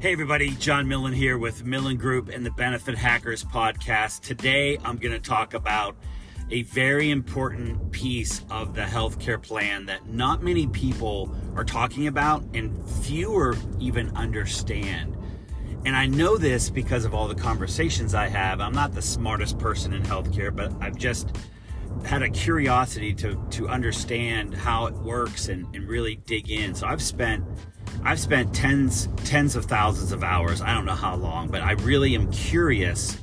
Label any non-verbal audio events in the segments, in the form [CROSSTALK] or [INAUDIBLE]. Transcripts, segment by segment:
Hey, everybody, John Millen here with Millen Group and the Benefit Hackers podcast. Today, I'm going to talk about a very important piece of the healthcare plan that not many people are talking about and fewer even understand. And I know this because of all the conversations I have. I'm not the smartest person in healthcare, but I've just had a curiosity to to understand how it works and, and really dig in. So I've spent I've spent tens tens of thousands of hours. I don't know how long, but I really am curious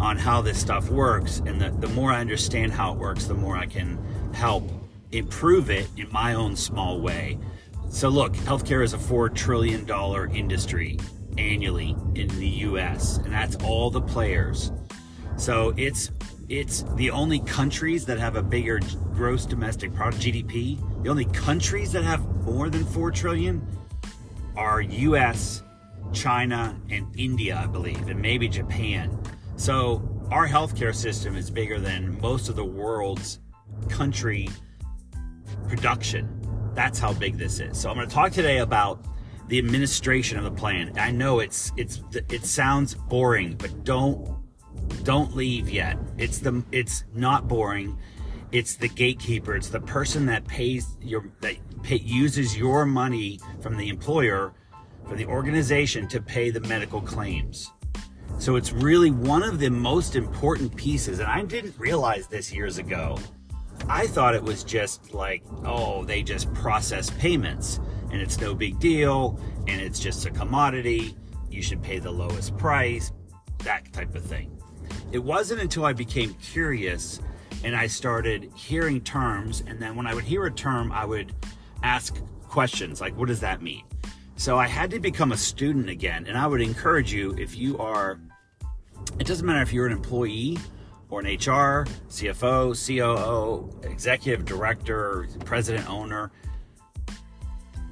on how this stuff works. And the, the more I understand how it works, the more I can help improve it in my own small way. So look, healthcare is a four trillion dollar industry annually in the US, and that's all the players. So it's it's the only countries that have a bigger gross domestic product GDP. The only countries that have more than 4 trillion are US, China, and India, I believe, and maybe Japan. So our healthcare system is bigger than most of the world's country production. That's how big this is. So I'm going to talk today about the administration of the plan. I know it's it's it sounds boring, but don't don't leave yet. It's the it's not boring. It's the gatekeeper. It's the person that pays your that pay, uses your money from the employer, from the organization to pay the medical claims. So it's really one of the most important pieces, and I didn't realize this years ago. I thought it was just like, oh, they just process payments and it's no big deal and it's just a commodity. You should pay the lowest price, that type of thing. It wasn't until I became curious and I started hearing terms. And then when I would hear a term, I would ask questions like, what does that mean? So I had to become a student again. And I would encourage you, if you are, it doesn't matter if you're an employee or an HR, CFO, COO, executive director, president, owner,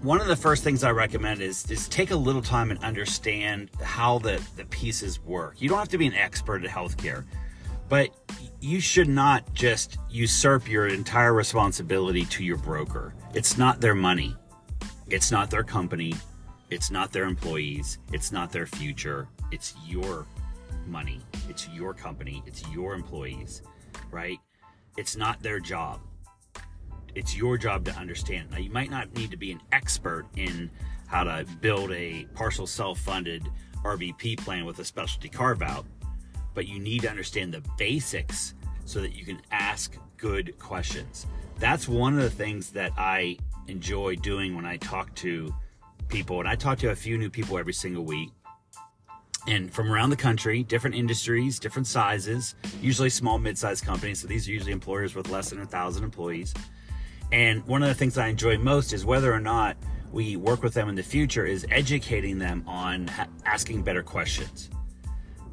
one of the first things I recommend is is take a little time and understand how the, the pieces work. You don't have to be an expert at healthcare, but you should not just usurp your entire responsibility to your broker. It's not their money. It's not their company. It's not their employees. It's not their future. It's your money. It's your company. It's your employees, right? It's not their job it's your job to understand. Now, you might not need to be an expert in how to build a partial self funded RBP plan with a specialty carve out, but you need to understand the basics so that you can ask good questions. That's one of the things that I enjoy doing when I talk to people, and I talk to a few new people every single week. And from around the country, different industries, different sizes, usually small, mid sized companies. So these are usually employers with less than a thousand employees and one of the things I enjoy most is whether or not we work with them in the future is educating them on ha- asking better questions.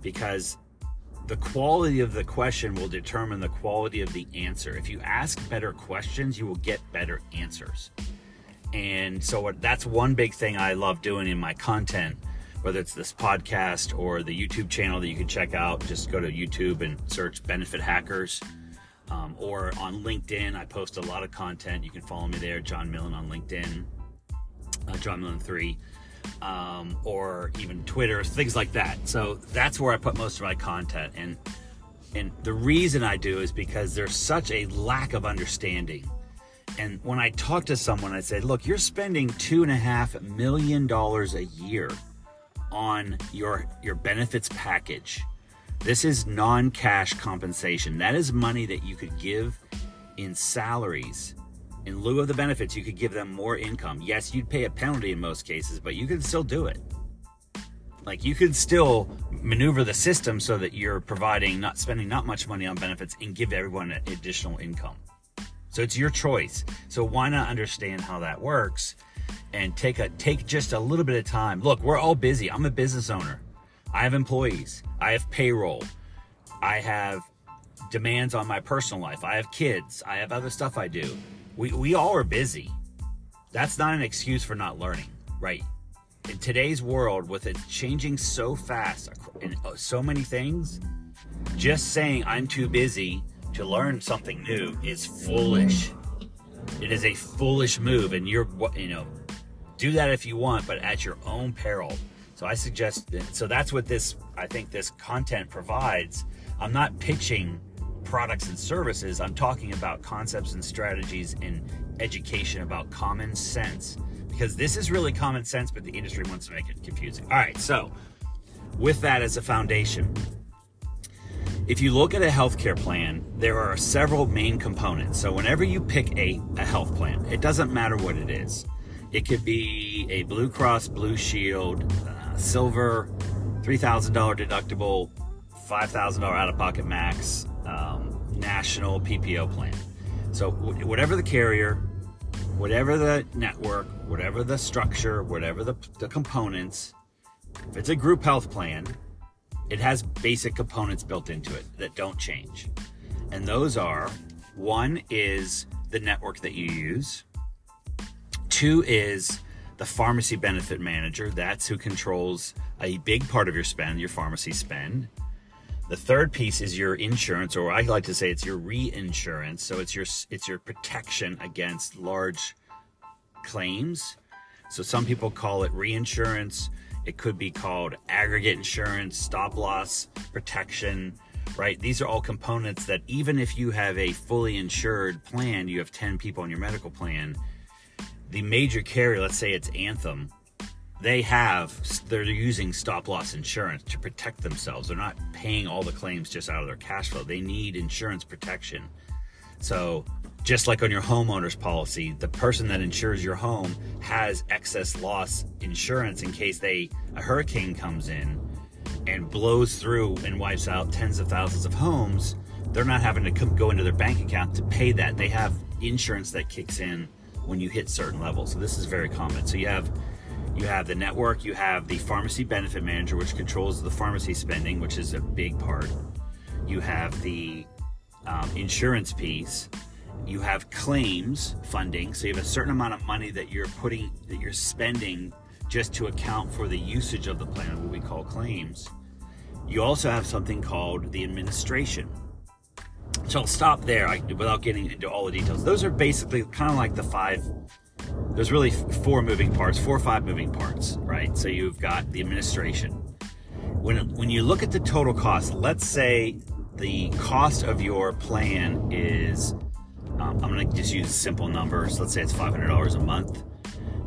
Because the quality of the question will determine the quality of the answer. If you ask better questions, you will get better answers. And so that's one big thing I love doing in my content, whether it's this podcast or the YouTube channel that you can check out. Just go to YouTube and search Benefit Hackers um, or on LinkedIn. I post a lot of content. You can follow me there, John Millen on LinkedIn, uh, John Millen three, um, or even Twitter, things like that. So that's where I put most of my content. And and the reason I do is because there's such a lack of understanding. And when I talk to someone, I say, look, you're spending two and a half million dollars a year on your your benefits package this is non cash compensation. That is money that you could give in salaries. In lieu of the benefits, you could give them more income. Yes, you'd pay a penalty in most cases, but you could still do it. Like you could still maneuver the system so that you're providing, not spending not much money on benefits and give everyone additional income. So it's your choice. So why not understand how that works and take a take just a little bit of time. Look, we're all busy. I'm a business owner. I have employees, I have payroll, I have demands on my personal life, I have kids, I have other stuff I do. We, we all are busy. That's not an excuse for not learning, right? In today's world, with it changing so fast in uh, so many things, just saying I'm too busy to learn something new is foolish. It is a foolish move, and you're, you know, do that if you want, but at your own peril. So I suggest, so that's what this, I think this content provides. I'm not pitching products and services, I'm talking about concepts and strategies and education about common sense because this is really common sense, but the industry wants to make it confusing. All right, so with that as a foundation, if you look at a healthcare plan, there are several main components. So whenever you pick a, a health plan, it doesn't matter what it is. It could be a Blue Cross Blue Shield, uh, silver, $3,000 deductible, $5,000 out of pocket max, um, national PPO plan. So, whatever the carrier, whatever the network, whatever the structure, whatever the, the components, if it's a group health plan, it has basic components built into it that don't change. And those are one is the network that you use, two is the pharmacy benefit manager. That's who controls a big part of your spend, your pharmacy spend. The third piece is your insurance, or I like to say it's your reinsurance. So it's your it's your protection against large claims. So some people call it reinsurance. It could be called aggregate insurance, stop loss protection, right? These are all components that even if you have a fully insured plan, you have 10 people on your medical plan, the major carrier, let's say it's Anthem, they have they're using stop loss insurance to protect themselves. They're not paying all the claims just out of their cash flow. They need insurance protection. So just like on your homeowner's policy the person that insures your home has excess loss insurance in case they a hurricane comes in and blows through and wipes out tens of thousands of homes they're not having to come, go into their bank account to pay that. They have insurance that kicks in when you hit certain levels. So this is very common. So you have you have the network, you have the pharmacy benefit manager, which controls the pharmacy spending, which is a big part. You have the um, insurance piece. You have claims funding, so you have a certain amount of money that you're putting, that you're spending just to account for the usage of the plan, what we call claims. You also have something called the administration. So I'll stop there I, without getting into all the details. Those are basically kind of like the five there's really four moving parts, four or five moving parts, right? So you've got the administration. When when you look at the total cost, let's say the cost of your plan is, um, I'm going to just use simple numbers. Let's say it's $500 a month.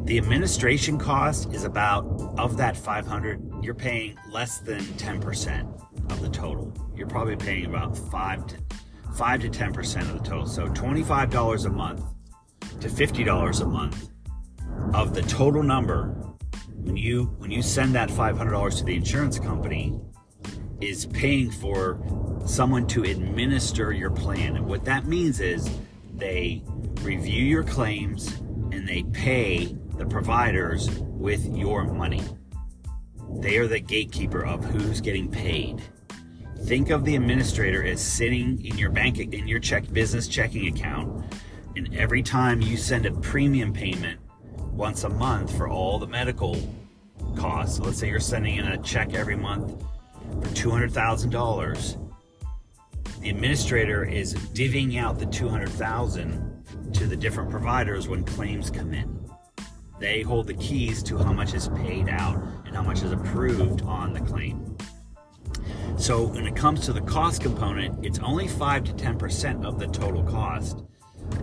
The administration cost is about of that 500. You're paying less than 10% of the total. You're probably paying about five to five to 10% of the total. So $25 a month to $50 a month of the total number when you when you send that $500 to the insurance company is paying for someone to administer your plan. And what that means is they review your claims and they pay the providers with your money. They are the gatekeeper of who's getting paid. Think of the administrator as sitting in your bank in your check business checking account and every time you send a premium payment once a month for all the medical costs, so let's say you're sending in a check every month for $200,000, the administrator is divvying out the 200,000 to the different providers when claims come in. They hold the keys to how much is paid out and how much is approved on the claim. So when it comes to the cost component, it's only 5 to 10% of the total cost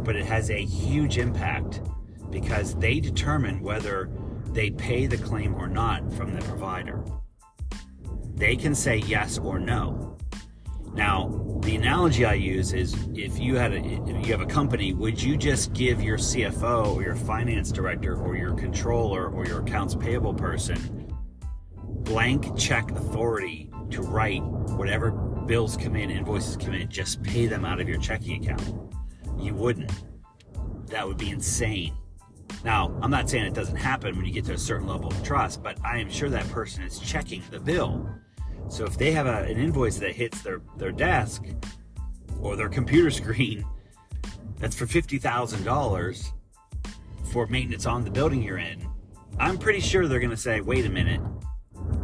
but it has a huge impact because they determine whether they pay the claim or not from the provider. They can say yes or no. Now, the analogy I use is if you had a, if you have a company, would you just give your CFO or your finance director or your controller or your accounts payable person blank check authority to write whatever bills come in, invoices come in, just pay them out of your checking account? You wouldn't. That would be insane. Now, I'm not saying it doesn't happen when you get to a certain level of trust, but I am sure that person is checking the bill. So if they have a, an invoice that hits their, their desk or their computer [LAUGHS] screen that's for $50,000 for maintenance on the building you're in, I'm pretty sure they're going to say, wait a minute,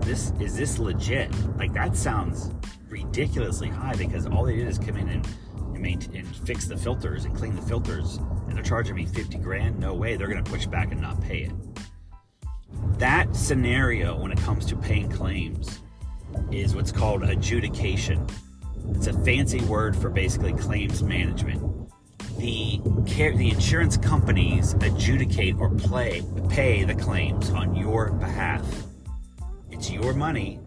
this is this legit? Like that sounds ridiculously high because all they did is come in and and, maintain, and fix the filters and clean the filters and they're charging me 50 grand no way they're going to push back and not pay it that scenario, when it comes to paying claims, is what's called adjudication. It's a fancy word for basically claims management. The care, the insurance companies adjudicate or play, pay the claims on your behalf. It's your money,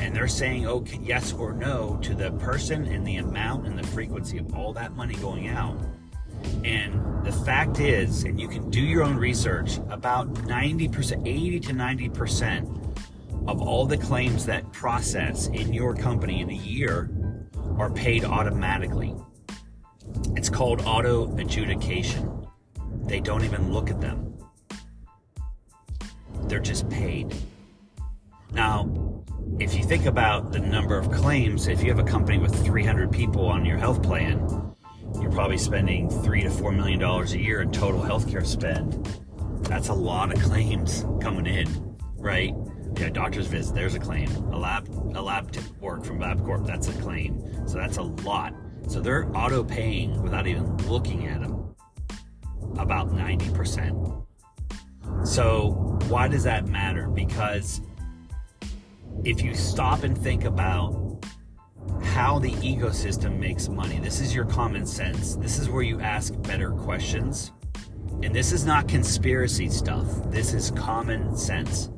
and they're saying oh, okay, yes or no to the person and the amount and the frequency of all that money going out. And the fact is, and you can do your own research, about 90%, 80 to 90% of all the claims that process in your company in a year are paid automatically. It's called auto adjudication. They don't even look at them, they're just paid. Now, if you think about the number of claims, if you have a company with 300 people on your health plan, you're probably spending three to four million dollars a year in total healthcare spend. That's a lot of claims coming in, right? Yeah, doctor's visit, there's a claim. A lab, a lab work from LabCorp, that's a claim. So that's a lot. So they're auto paying without even looking at them about 90%. So why does that matter? Because if you stop and think about how the ecosystem makes money, this is your common sense. This is where you ask better questions. And this is not conspiracy stuff. This is common sense.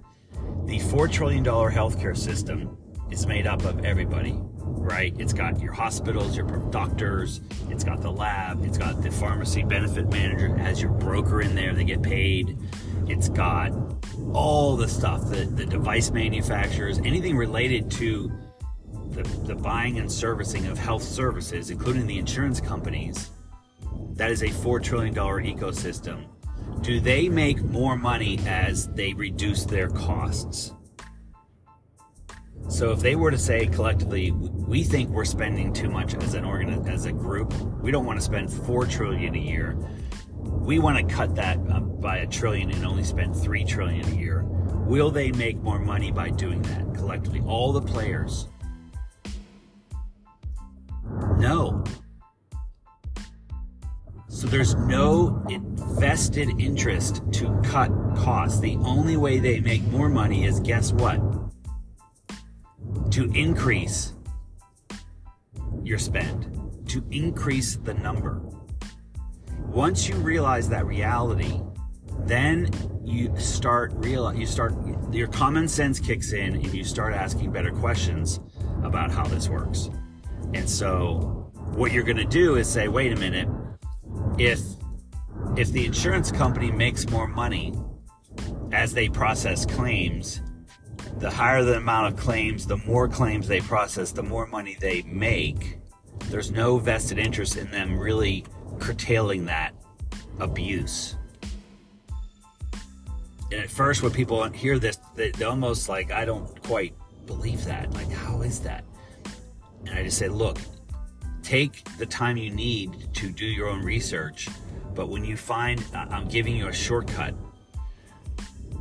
The $4 trillion healthcare system is made up of everybody, right? It's got your hospitals, your doctors, it's got the lab, it's got the pharmacy benefit manager, it has your broker in there, they get paid. It's got all the stuff, the, the device manufacturers, anything related to the, the buying and servicing of health services, including the insurance companies. That is a $4 trillion ecosystem. Do they make more money as they reduce their costs? So if they were to say collectively, we think we're spending too much as an organ as a group, we don't want to spend four trillion a year. We want to cut that um, by a trillion and only spend three trillion a year. Will they make more money by doing that collectively? All the players. No. So there's no vested interest to cut costs. The only way they make more money is guess what? To increase your spend, to increase the number. Once you realize that reality, then you start real you start your common sense kicks in and you start asking better questions about how this works. And so what you're going to do is say, wait a minute, if if the insurance company makes more money as they process claims, the higher the amount of claims, the more claims they process, the more money they make. There's no vested interest in them really curtailing that abuse. And at first, when people hear this, they, they almost like, I don't quite believe that. Like, how is that? And I just say, look, take the time you need to do your own research. But when you find I'm giving you a shortcut,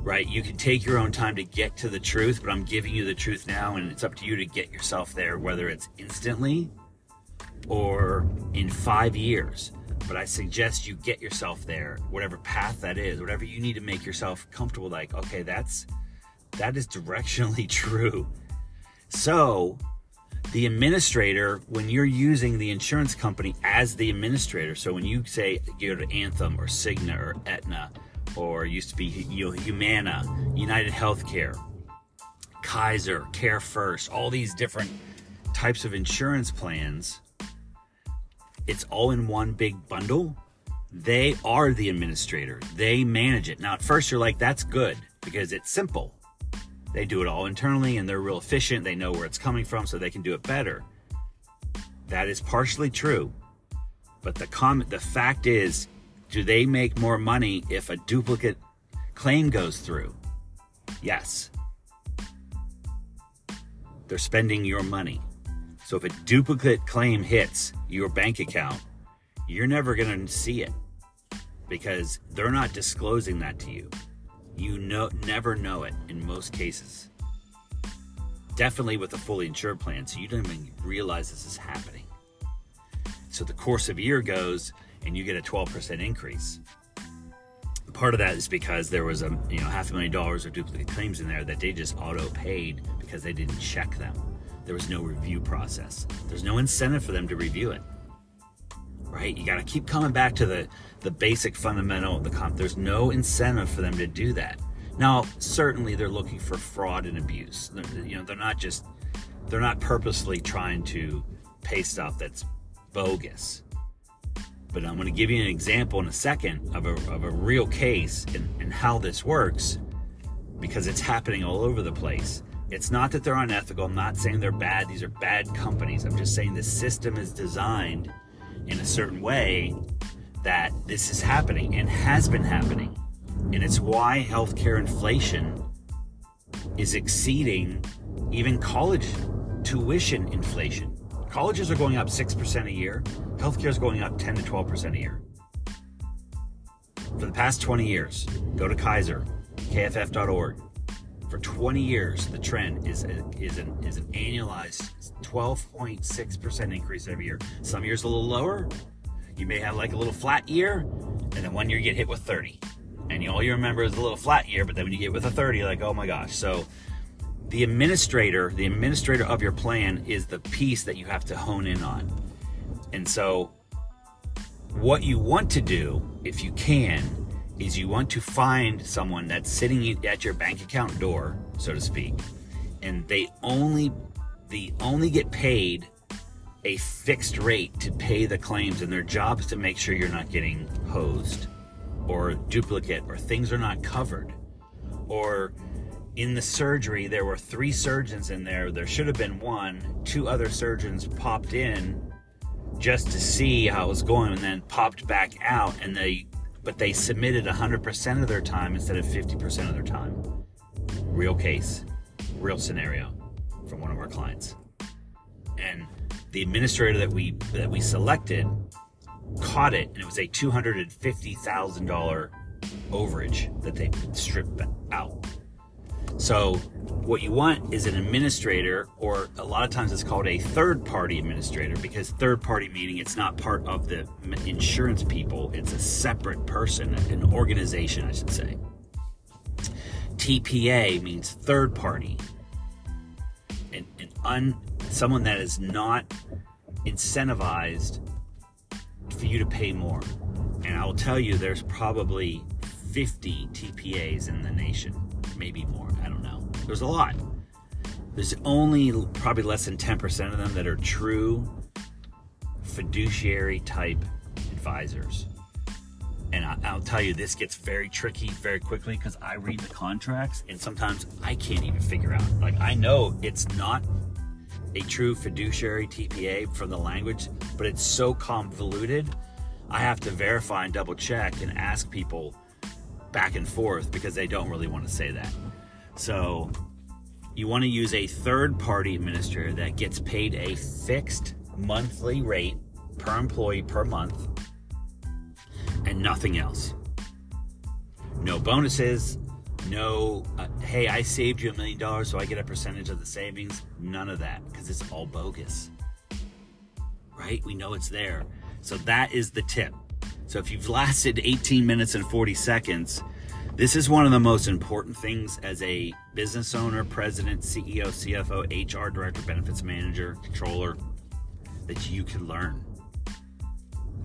right? You can take your own time to get to the truth, but I'm giving you the truth now, and it's up to you to get yourself there, whether it's instantly or in five years. But I suggest you get yourself there, whatever path that is, whatever you need to make yourself comfortable. Like, okay, that's that is directionally [LAUGHS] true. So the administrator, when you're using the insurance company as the administrator, so when you say you go to Anthem or Cigna or Aetna, or used to be you know, Humana, United Healthcare, Kaiser, CareFirst, all these different types of insurance plans, it's all in one big bundle. They are the administrator, they manage it. Now, at first, you're like, that's good because it's simple. They do it all internally and they're real efficient. They know where it's coming from so they can do it better. That is partially true. But the comment the fact is, do they make more money if a duplicate claim goes through? Yes. They're spending your money. So if a duplicate claim hits your bank account, you're never going to see it because they're not disclosing that to you. You know, never know it in most cases. Definitely with a fully insured plan, so you don't even realize this is happening. So the course of year goes and you get a 12% increase. Part of that is because there was a you know half a million dollars of duplicate claims in there that they just auto paid because they didn't check them. There was no review process. There's no incentive for them to review it. Right? You got to keep coming back to the the basic fundamental of the comp. There's no incentive for them to do that. Now, certainly they're looking for fraud and abuse. They're, you know, they're not just they're not purposely trying to pay stuff that's bogus. But I'm going to give you an example in a second of a, of a real case and, and how this works because it's happening all over the place. It's not that they're unethical. I'm not saying they're bad. These are bad companies. I'm just saying the system is designed in a certain way that this is happening and has been happening. And it's why healthcare inflation is exceeding even college tuition inflation. Colleges are going up 6% a year. Healthcare is going up 10 to 12% a year. For the past 20 years, go to Kaiser, kff.org. For 20 years, the trend is, a, is, an, is an annualized 12.6% increase every year. Some years a little lower. You may have like a little flat year, and then one year you get hit with 30. And all you remember is a little flat year, but then when you get with a 30, you're like, oh my gosh. So the administrator, the administrator of your plan is the piece that you have to hone in on. And so, what you want to do, if you can, is you want to find someone that's sitting at your bank account door, so to speak, and they only they only get paid a fixed rate to pay the claims, and their job is to make sure you're not getting hosed or duplicate or things are not covered or in the surgery, there were three surgeons in there. There should have been one. Two other surgeons popped in just to see how it was going and then popped back out and they but they submitted 100% of their time instead of 50% of their time. Real case, real scenario from one of our clients. And the administrator that we that we selected caught it and it was a $250,000 overage that they stripped out so, what you want is an administrator, or a lot of times it's called a third party administrator because third party meaning it's not part of the insurance people, it's a separate person, an organization, I should say. TPA means third party, and, un, someone that is not incentivized for you to pay more. And I will tell you, there's probably 50 TPAs in the nation, maybe more. I don't know. There's a lot. There's only probably less than 10% of them that are true fiduciary type advisors. And I, will tell you, this gets very tricky very quickly because I read the contracts and sometimes I can't even figure out. Like, I know it's not a true fiduciary TPA from the language, but it's so convoluted. I have to verify and double check and ask people back and forth because they don't really want to say that. So you want to use a third party administrator that gets paid a fixed monthly rate per employee per month and nothing else. No bonuses, no, uh, hey, I saved you a million dollars so I get a percentage of the savings. None of that because it's all bogus. Right? We know it's there. So that is the tip. So if you've lasted 18 minutes and 40 seconds, this is one of the most important things as a business owner, president, CEO, CFO, HR director, benefits manager, controller that you can learn.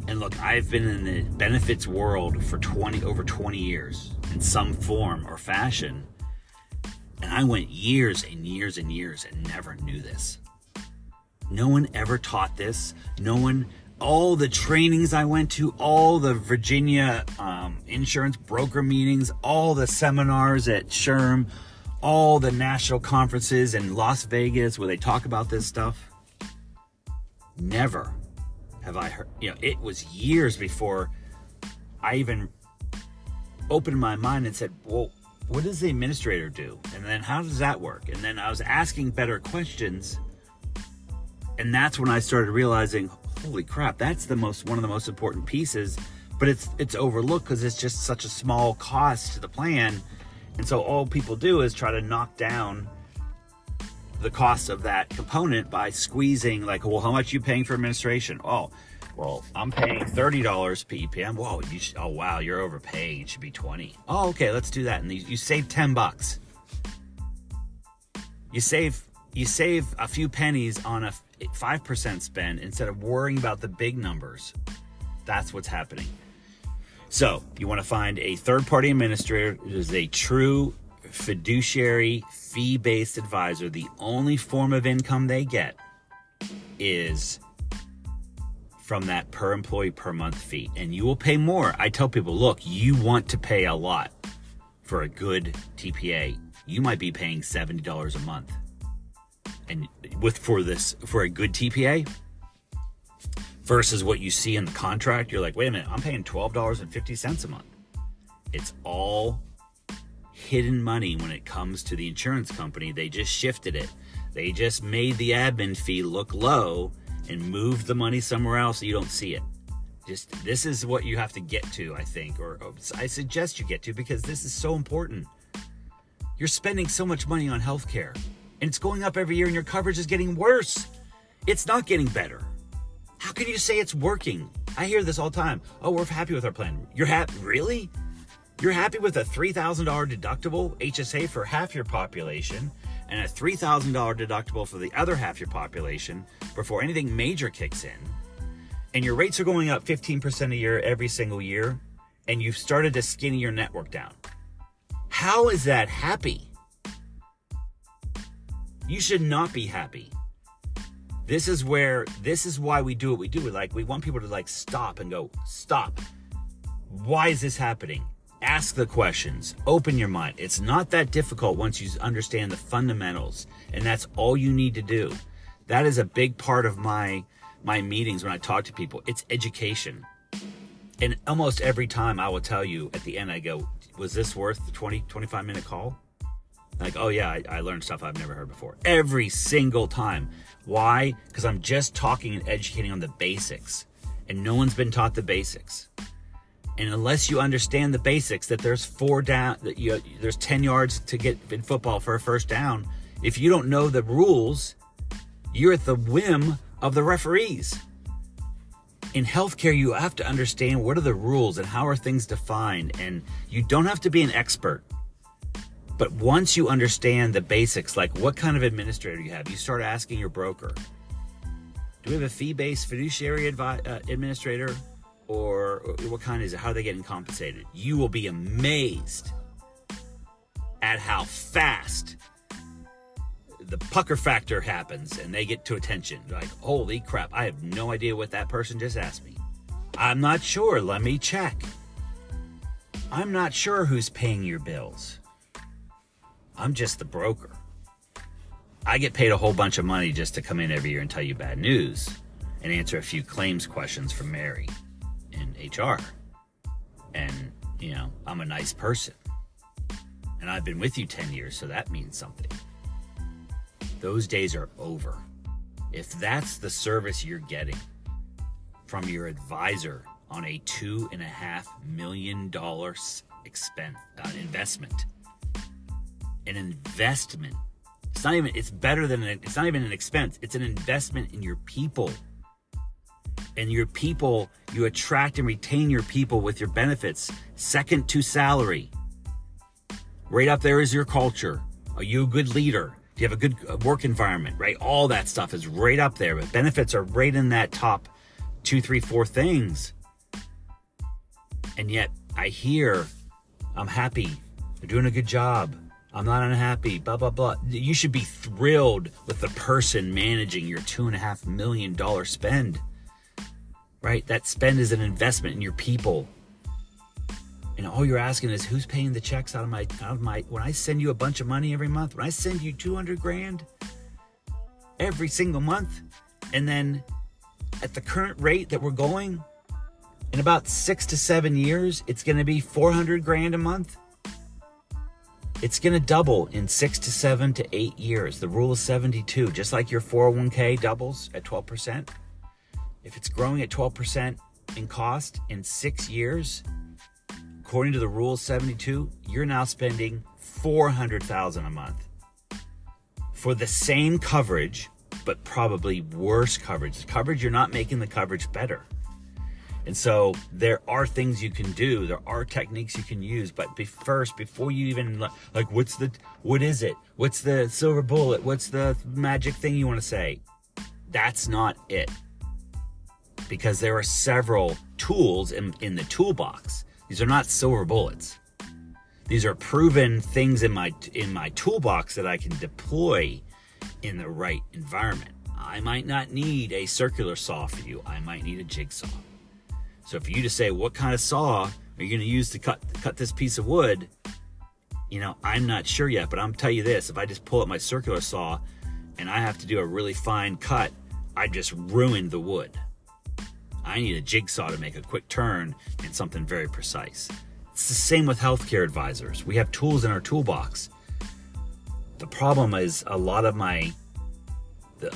And look, I've been in the benefits world for 20 over 20 years in some form or fashion. And I went years and years and years and never knew this. No one ever taught this. No one all the trainings I went to, all the Virginia um, insurance broker meetings, all the seminars at SHRM, all the national conferences in Las Vegas where they talk about this stuff. Never have I heard, you know, it was years before I even opened my mind and said, well, what does the administrator do? And then how does that work? And then I was asking better questions. And that's when I started realizing, holy crap, that's the most one of the most important pieces, but it's it's overlooked because it's just such a small cost to the plan. And so all people do is try to knock down the cost of that component by squeezing like, well, how much you paying for administration? Oh, Well, I'm paying thirty dollars PPM. Whoa, you should, oh wow, you're overpaying. It should be twenty. Oh, okay, let's do that. And you, you save ten bucks. You save you save a few pennies on a five percent spend instead of worrying about the big numbers. That's what's happening. So you want to find a third party administrator that is a true fiduciary fee based advisor. The only form of income they get is from that per employee per month fee. And you will pay more. I tell people, look, you want to pay a lot for a good TPA. You might be paying $70 a month. And with for this for a good TPA versus what you see in the contract, you're like, wait a minute, I'm paying $12.50 a month. It's all hidden money when it comes to the insurance company. They just shifted it. They just made the admin fee look low and moved the money somewhere else so you don't see it. Just this is what you have to get to, I think, or, or I suggest you get to because this is so important. You're spending so much money on healthcare and it's going up every year and your coverage is getting worse. It's not getting better. How can you say it's working? I hear this all the time. Oh, we're happy with our plan. You're happy? Really? You're happy with a $3,000 deductible HSA for half your population and a $3,000 deductible for the other half your population before anything major kicks in. And your rates are going up 15% a year every single year, and you've started to skinny your network down. How is that happy? You should not be happy. This is where this is why we do what we do. We like we want people to like stop and go, "Stop. Why is this happening?" Ask the questions. Open your mind. It's not that difficult once you understand the fundamentals, and that's all you need to do. That is a big part of my my meetings when I talk to people. It's education. And almost every time I will tell you at the end I go, "Was this worth the 20 25 minute call?" Like, "Oh yeah, I, I learned stuff I've never heard before." Every single time. Why? Because I'm just talking and educating on the basics. And no one's been taught the basics. And unless you understand the basics that there's four down that you there's 10 yards to get in football for a first down, if you don't know the rules, you're at the whim of the referees. In healthcare, you have to understand what are the rules and how are things defined and you don't have to be an expert. But once you understand the basics, like what kind of administrator you have, you start asking your broker, do we have a fee-based fiduciary advi- uh, administrator? or what kind is it? How are they getting compensated? You will be amazed at how fast the pucker factor happens and they get to attention. Like, holy crap, I have no idea what that person just asked me. I'm not sure. Let me check. I'm not sure who's paying your bills. I'm just the broker. I get paid a whole bunch of money just to come in every year and tell you bad news and answer a few claims questions from Mary in HR. And, you know, I'm a nice person. And I've been with you 10 years, so that means something. Those days are over. If that's the service you're getting from your advisor on a two and a half million dollar expense uh, investment, an investment. It's not even. It's better than. An, it's not even an expense. It's an investment in your people and your people, you attract and retain your people with your benefits. Second to salary. Right up there is your culture. Are you a good leader? Do you have a good uh, work environment? Right? All that stuff is right up there, but benefits are right in that top two, three, four things. And yet I hear, I'm happy. They're doing a good job. I'm not unhappy, blah, blah, blah. You should be thrilled with the person managing your two and a half million dollar spend right? That spend is an investment in your people. And all you're asking is who's paying the checks out of my out of my when I send you a bunch of money every month, when I send you 200 grand every single month, and then at the current rate that we're going, in about 6 to 7 years, it's going to be 400 grand a month. It's going to double in 6 to 7 to 8 years. The rule of 72, just like your 401k doubles at 12%. If it's growing at 12% in cost in six years, according to the Rule 72, you're now spending 400,000 a month for the same coverage, but probably worse coverage. The coverage you're not making the coverage better. And so there are things you can do, there are techniques you can use, but be first, before you even like, what's the, what is it? What's the silver bullet? What's the magic thing you want to say? That's not it. Because there are several tools in, in the toolbox. These are not silver bullets. These are proven things in my in my toolbox that I can deploy in the right environment. I might not need a circular saw for you. I might need a jigsaw. So for you to say what kind of saw are you going to use to cut cut this piece of wood, you know, I'm not sure yet, but I'm tell you this, if I just pull up my circular saw and I have to do a really fine cut, I just ruined the wood. I need a jigsaw to make a quick turn and something very precise. It's the same with healthcare advisors. We have tools in our toolbox. The problem is a lot of my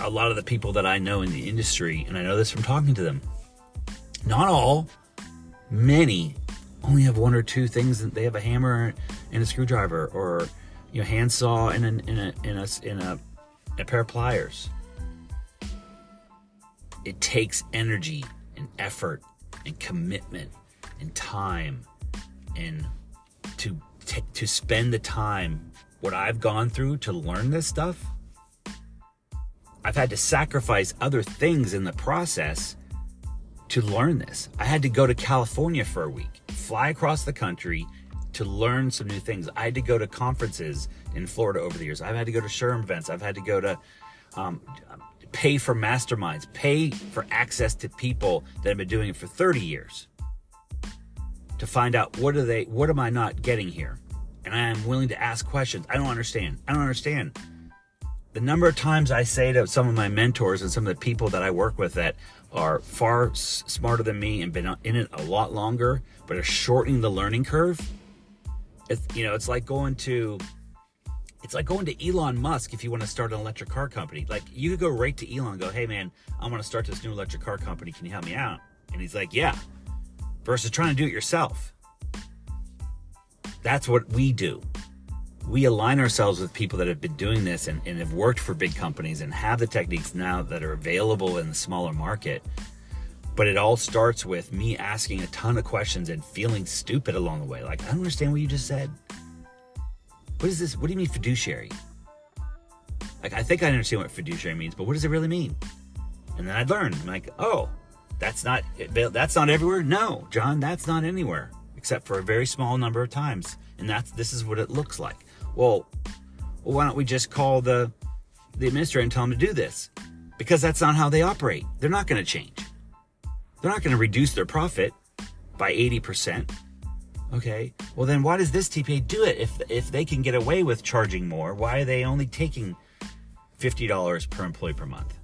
a lot of the people that I know in the industry, and I know this from talking to them, not all, many only have one or two things. that They have a hammer and a screwdriver, or you know, handsaw and a, in a a a, a pair of pliers. It takes energy and effort and commitment and time and to t- to spend the time what I've gone through to learn this stuff. I've had to sacrifice other things in the process to learn this. I had to go to California for a week, fly across the country to learn some new things. I had to go to conferences in Florida over the years. I've had to go to SHRM events. I've had to go to um, pay for masterminds, pay for access to people that have been doing it for 30 years to find out what are they, what am I not getting here? And I am willing to ask questions. I don't understand. I don't understand. The number of times I say to some of my mentors and some of the people that I work with that are far smarter than me and been in it a lot longer, but are shortening the learning curve. It's, you know, it's like going to, it's like going to Elon Musk if you want to start an electric car company. Like you could go right to Elon and go, "Hey man, I want to start this new electric car company. Can you help me out?" And he's like, "Yeah." Versus trying to do it yourself. That's what we do. We align ourselves with people that have been doing this and, and have worked for big companies and have the techniques now that are available in the smaller market. But it all starts with me asking a ton of questions and feeling stupid along the way. Like, I don't understand what you just said. What is this? What do you mean fiduciary? Like, I think I understand what fiduciary means, but what does it really mean? And then I learned, I'm like, oh, that's not that's not everywhere. No, John, that's not anywhere except for a very small number of times, and that's this is what it looks like. Well, why don't we just call the the administrator and tell them to do this? Because that's not how they operate. They're not going to change. They're not going to reduce their profit by 80%. Okay. Well, then why does this TPA do it? If if they can get away with charging more, why are they only taking $50 per employee per month?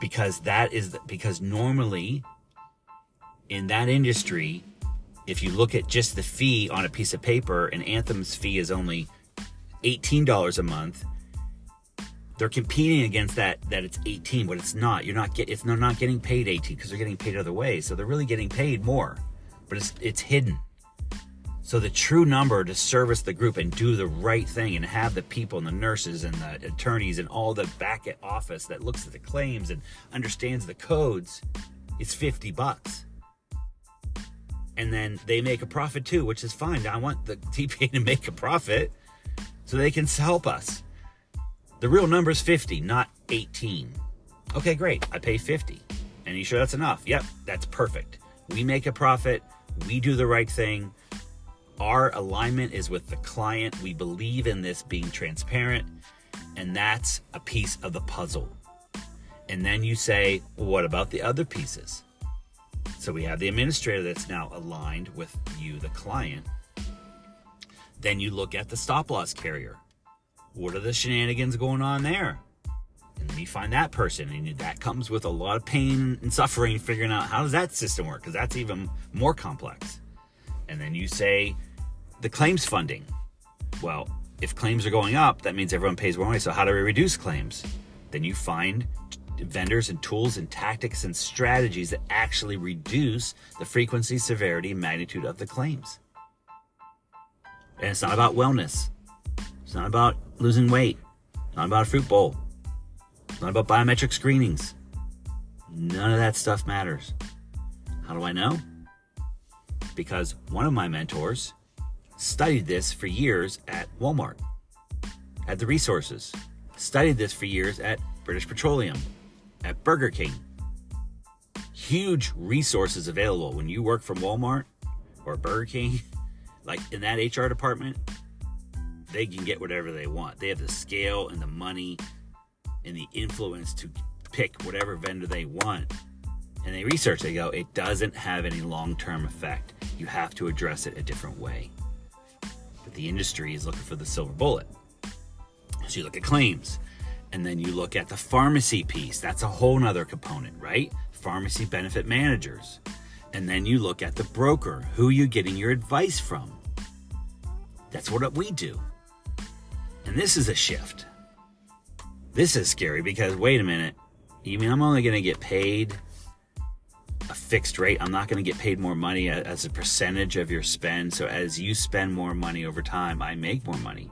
Because that is because normally in that industry, if you look at just the fee on a piece of paper, and Anthem's fee is only $18 a month, they're competing against that that it's 18 but it's not. You're not get it's they're not getting paid 18 because they're getting paid other ways. So they're really getting paid more but it's it's hidden. So the true number to service the group and do the right thing and have the people and the nurses and the attorneys and all the back office that looks at the claims and understands the codes is 50 bucks and then they make a profit too which is fine i want the [LAUGHS] tpa to make a profit so they can help us the real number is 50, not 18. Okay, great. I pay 50. And you sure that's enough? Yep, that's perfect. We make a profit. We do the right thing. Our alignment is with the client. We believe in this being transparent. And that's a piece of the puzzle. And then you say, well, what about the other pieces? So we have the administrator that's now aligned with you, the client. Then you look at the stop loss carrier what are the shenanigans going on there? And then you find that person, and that comes with a lot of pain and suffering figuring out how does that system work, because that's even more complex. And then you say the claims funding. Well, if claims are going up, that means everyone pays more money. So how do we reduce claims? Then you find vendors and tools and tactics and strategies that actually reduce the frequency, severity, and magnitude of the claims. And it's not about wellness. It's not about losing weight. It's not about a fruit bowl. It's not about biometric screenings. None of that stuff matters. How do I know? Because one of my mentors studied this for years at Walmart, had the resources, studied this for years at British Petroleum, at Burger King. Huge resources available when you work from Walmart or Burger King, [LAUGHS] like in that HR department, they can get whatever they want. They have the scale and the money and the influence to pick whatever vendor they want. And they research, they go, it doesn't have any long term effect. You have to address it a different way. But the industry is looking for the silver bullet. So you look at claims, and then you look at the pharmacy piece. That's a whole nother component, right? Pharmacy benefit managers. And then you look at the broker, who you're getting your advice from. That's what we do. And this is a shift. This is scary because wait a minute. You mean I'm only going to get paid a fixed rate? I'm not going to get paid more money as a percentage of your spend. So as you spend more money over time, I make more money.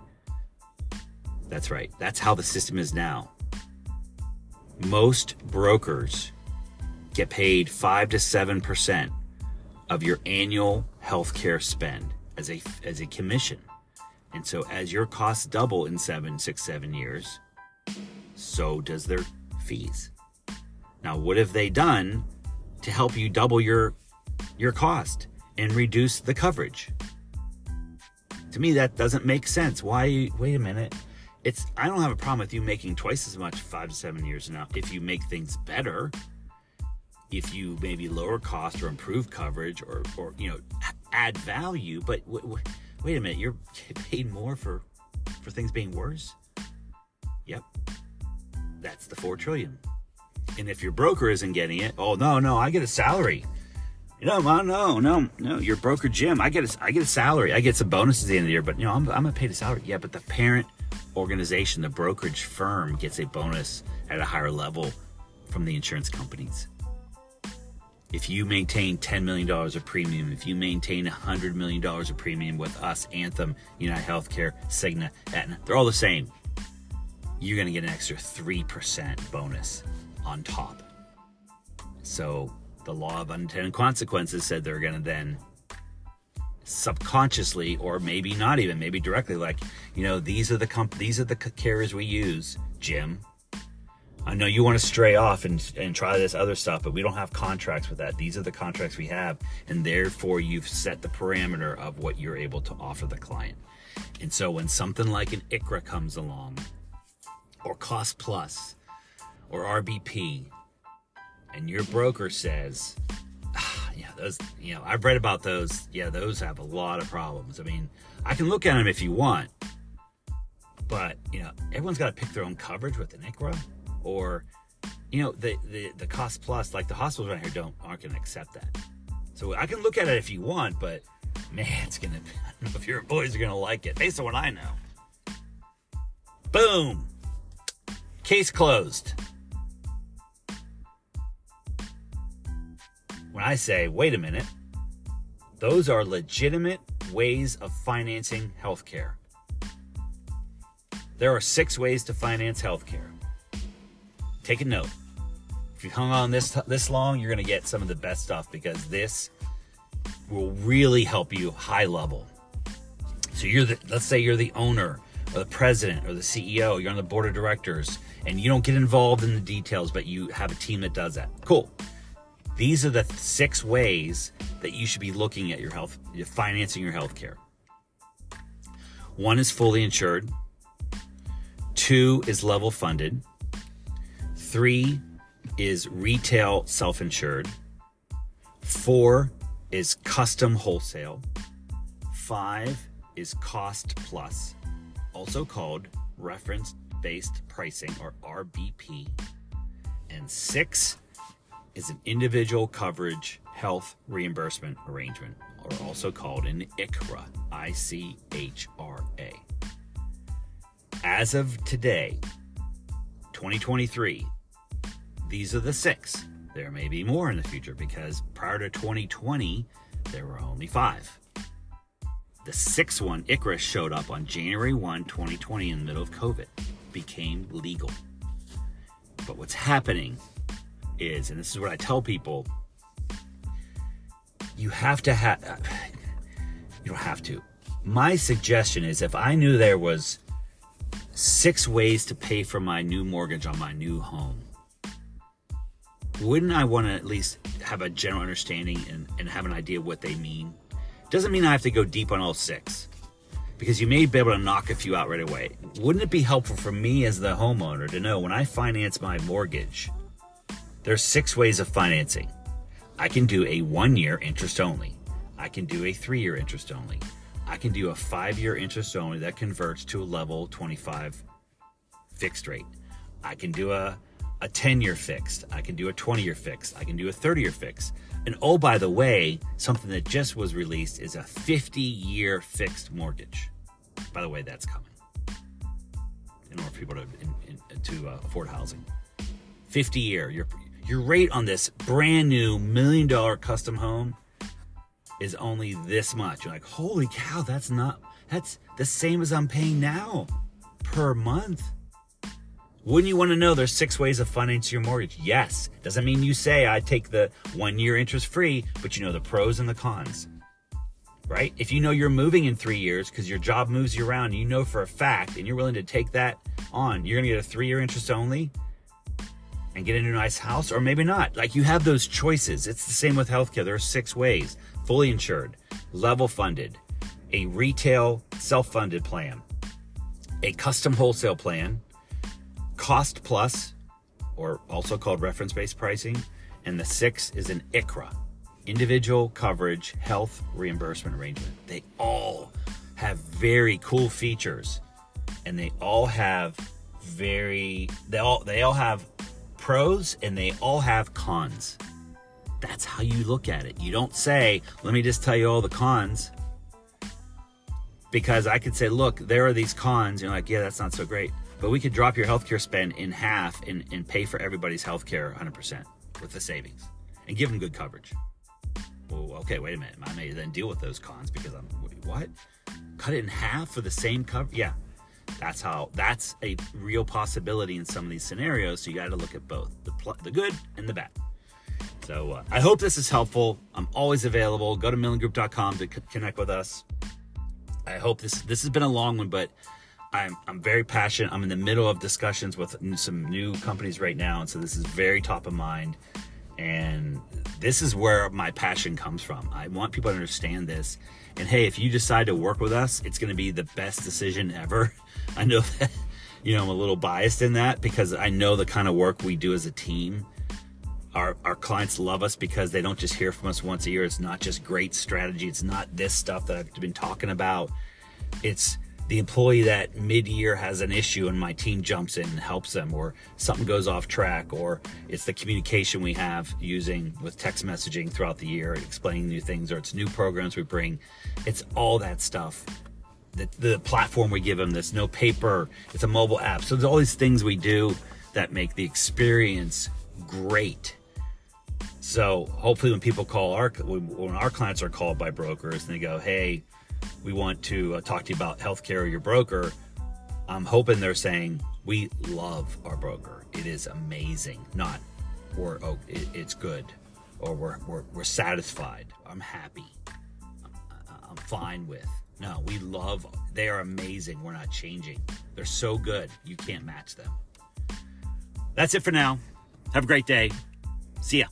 That's right. That's how the system is now. Most brokers get paid 5 to 7% of your annual healthcare spend as a as a commission. And so as your costs double in seven, six, seven years, so does their fees. Now, what have they done to help you double your your cost and reduce the coverage? To me, that doesn't make sense. Why? Wait a minute. It's I don't have a problem with you making twice as much five to seven years now if you make things better. If you maybe lower cost or improve coverage or or you know add value, but w- w- wait a minute, you're [LAUGHS] paid more for for things being worse. Yep, that's the four trillion. And if your broker isn't getting it, oh no, no, I get a salary. No, no, no, no. Your broker Jim, I get a, I get a salary. I get some bonuses at the end of the year, but you know, I'm, I'm gonna pay the salary. Yeah, but the parent organization, the brokerage firm, gets a bonus at a higher level from the insurance companies. If you maintain $10 million of premium, if you maintain $100 million of premium with us, Anthem, United Healthcare, Cigna, Aetna, they're all the same. You're going to get an extra 3% bonus on top. So the law of unintended consequences said they're going to then subconsciously or maybe not even maybe directly like you know these are the comp- these are the carriers we use jim. I know you want to stray off and, and try this other stuff but we don't have contracts with that. These are the contracts we have and therefore you've set the parameter of what you're able to offer the client. And so when something like an ICHRA comes along or cost plus or RBP and your broker says yeah, those, you know, I've read about those. Yeah, those have a lot of problems. I mean, I can look at them if you want, but, you know, everyone's got to pick their own coverage with an ICHRA or, you know, the, the, the cost plus, like the hospitals around here don't, aren't going to accept that. So I can look at it if you want, but man, it's going [LAUGHS] to, I don't know if your employees are going to like it based on what I know. Boom. Case closed. When I say, wait a minute, those are legitimate ways of financing healthcare. There are six ways to finance healthcare. Take a note. If you hung on this this long, you're going to get some of the best stuff because this will really help you high level. So you're the let's say you're the owner or the president or the CEO, you're on the board of directors and you don't get involved in the details but you have a team that does that. Cool. These are the six ways that you should be looking at your health, financing your health care. One is fully insured. Two is level funded. Three is retail self insured. Four is custom wholesale. Five is cost plus, also called reference based pricing or RBP. And six is an individual coverage health reimbursement arrangement, or also called an ICHRA. I C H R A. As of today, 2023, these are the six. There may be more in the future because prior to 2020, there were only five. The sixth one, ICHRA, showed up on January 1, 2020, in the middle of COVID, became legal. But what's happening is, and this is what I tell people, you have to have, you don't have to. My suggestion is if I knew there was six ways to pay for my new mortgage on my new home, wouldn't I want to at least have a general understanding and, and have an idea what they mean? Doesn't mean I have to go deep on all six because you may be able to knock a few out right away. Wouldn't it be helpful for me as the homeowner to know when I finance my mortgage, there's six ways of financing. I can do a one year interest only. I can do a three year interest only. I can do a five year interest only that converts to a level 25 fixed rate. I can do a, a 10 year fixed. I can do a 20 year fixed. I can do a 30 year fixed. And oh, by the way, something that just was released is a 50 year fixed mortgage. By the way, that's coming in order for people to, in, in, to uh, afford housing. 50 year. Your, your rate on this brand new million dollar custom home is only this much. You're like, holy cow, that's not, that's the same as I'm paying now per month. Wouldn't you want to know there's six ways of financing your mortgage? Yes. Doesn't mean you say I take the one year interest free, but you know the pros and the cons. Right? If you know you're moving in three years because your job moves you around, you know for a fact, and you're willing to take that on, you're going to get a three year interest only and get into a nice house, or maybe not. Like you have those choices. It's the same with healthcare. There are six ways fully insured, level funded, a retail self funded plan, a custom wholesale plan, cost plus, or also called reference based pricing, and the sixth is an ICHRA, individual coverage health reimbursement arrangement. They all have very cool features and they all have very they all they all have pros and they all have cons. That's how you look at it. You don't say, let me just tell you all the cons. Because I could say, look, there are these cons. You're like, yeah, that's not so great. But we could drop your healthcare spend in half and, and pay for everybody's healthcare 100% with the savings and give them good coverage. Well, okay, wait a minute. I may then deal with those cons because I'm, what? Cut it in half for the same cover? Yeah, that's how, that's a real possibility in some of these scenarios. So you got to look at both the, pl- the good and the bad. So uh, I hope this is helpful. I'm always available. Go to millengroup.com to c- connect with us. I hope this this has been a long one, but I'm I'm very passionate. I'm in the middle of discussions with some new companies right now, and so this is very top of mind. And this is where my passion comes from. I want people to understand this. And hey, if you decide to work with us, it's going to be the best decision ever. [LAUGHS] I know that you know I'm a little biased in that because I know the kind of work we do as a team our, our clients love us because they don't just hear from us once a year. It's not just great strategy. It's not this stuff that I've been talking about. It's the employee that mid-year has an issue and my team jumps in and helps them or something goes off track or it's the communication we have using with text messaging throughout the year explaining new things or it's new programs we bring. It's all that stuff the, the platform we give them this no paper it's a mobile app. So there's all these things we do that make the experience great. So hopefully, when people call our when our clients are called by brokers and they go, "Hey, we want to uh, talk to you about healthcare or your broker," I'm hoping they're saying, "We love our broker. It is amazing." Not, or "Oh, it, it's good," or we're, we're we're satisfied. I'm happy. I'm, I'm fine with. No, we love. They are amazing. We're not changing. They're so good. You can't match them. That's it for now. Have a great day. See ya.